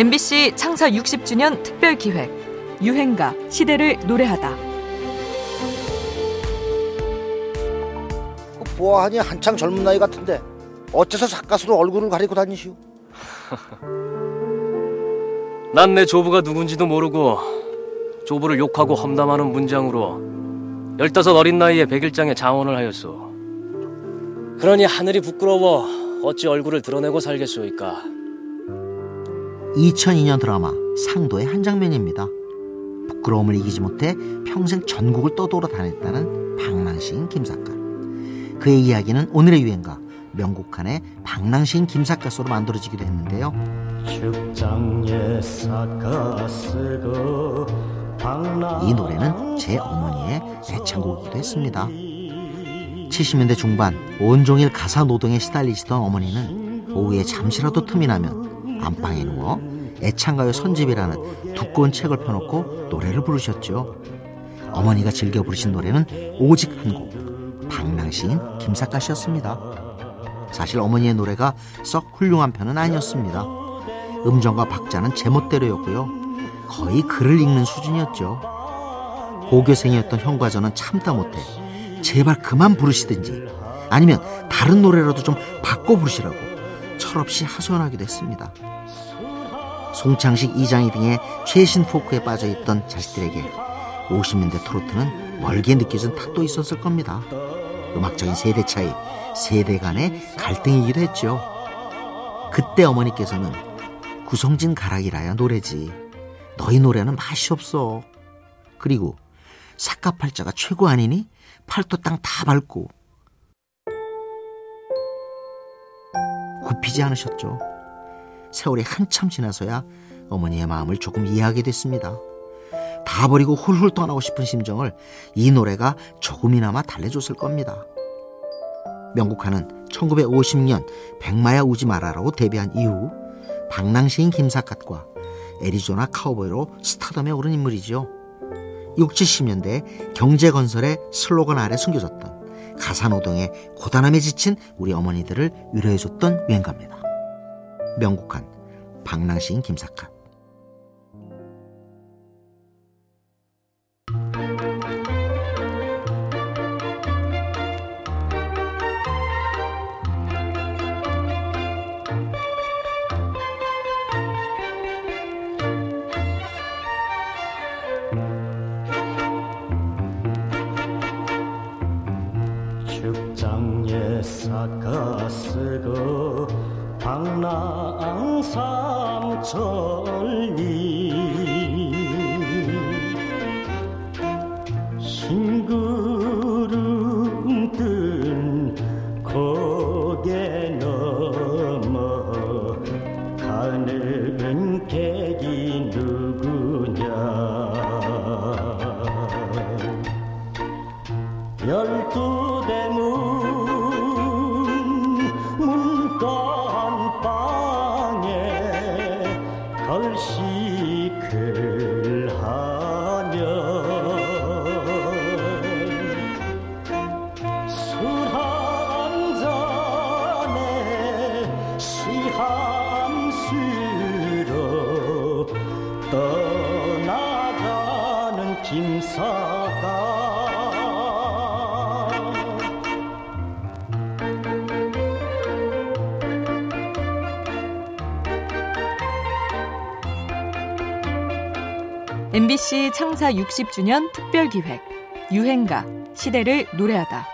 MBC 창사 60주년 특별 기획 유행가 시대를 노래하다. 그 보아하니 한창 젊은 나이 같은데 어째서 작가수로 얼굴을 가리고 다니시오? 난 내 조부가 누군지도 모르고 조부를 욕하고 험담하는 문장으로 열다섯 어린 나이에 백일장에 장원을 하였소. 그러니 하늘이 부끄러워 어찌 얼굴을 드러내고 살겠소이까. 2002년 드라마 상도의 한 장면입니다. 부끄러움을 이기지 못해 평생 전국을 떠돌아 다녔다는 방랑시인 김사카. 그의 이야기는 오늘의 유행가 명곡한의 방랑시인 김사카소로 만들어지기도 했는데요. 이 노래는 제 어머니의 애창곡이기도 했습니다. 70년대 중반 온종일 가사 노동에 시달리시던 어머니는 오후에 잠시라도 틈이 나면 안방에 누워 애창가요 선집이라는 두꺼운 책을 펴놓고 노래를 부르셨죠. 어머니가 즐겨 부르신 노래는 오직 한 곡, 방랑시인 김사카 씨였습니다. 사실 어머니의 노래가 썩 훌륭한 편은 아니었습니다. 음정과 박자는 제멋대로였고요. 거의 글을 읽는 수준이었죠. 고교생이었던 형과 저는 참다 못해 제발 그만 부르시든지 아니면 다른 노래라도 좀 바꿔 부르시라고 철없이 하소연하기도 했습니다. 송창식, 이장희 등의 최신 포크에 빠져있던 자식들에게 50년대 트로트는 멀게 느껴진 탓도 있었을 겁니다. 음악적인 세대 차이, 세대 간의 갈등이기도 했죠. 그때 어머니께서는 구성진 가락이라야 노래지. 너희 노래는 맛이 없어. 그리고 사카팔자가 최고 아니니? 팔도 땅 다 밟고. 굽히지 않으셨죠. 세월이 한참 지나서야 어머니의 마음을 조금 이해하게 됐습니다. 다 버리고 훌훌 떠나고 싶은 심정을 이 노래가 조금이나마 달래줬을 겁니다. 명국화는 1950년 백마야 우지 마라라고 데뷔한 이후 방랑시인 김사갓과 애리조나 카우보이로 스타덤에 오른 인물이죠. 60, 70년대 경제건설의 슬로건 아래 숨겨졌던 가사노동의 고단함에 지친 우리 어머니들을 위로해줬던 유행가입니다. 명국한 방랑시인 김사갓 축장에 싹가스고 방랑삼천리 흰구름 뜬 고개 넘어 가는 객이 누구냐? 열두 걸식을 하며 술한 잔에 시함수로 떠나가는 김사가 MBC 창사 60주년 특별 기획 유행가 시대를 노래하다.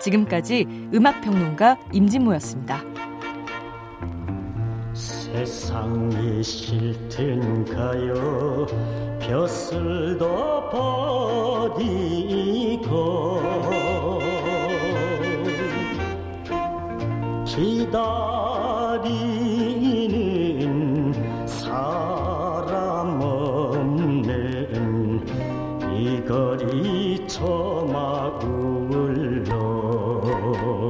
지금까지 음악 평론가 임진모였습니다. 세상이 싫든가요 벼슬도 버리고 기다리 길거리 처마구 울러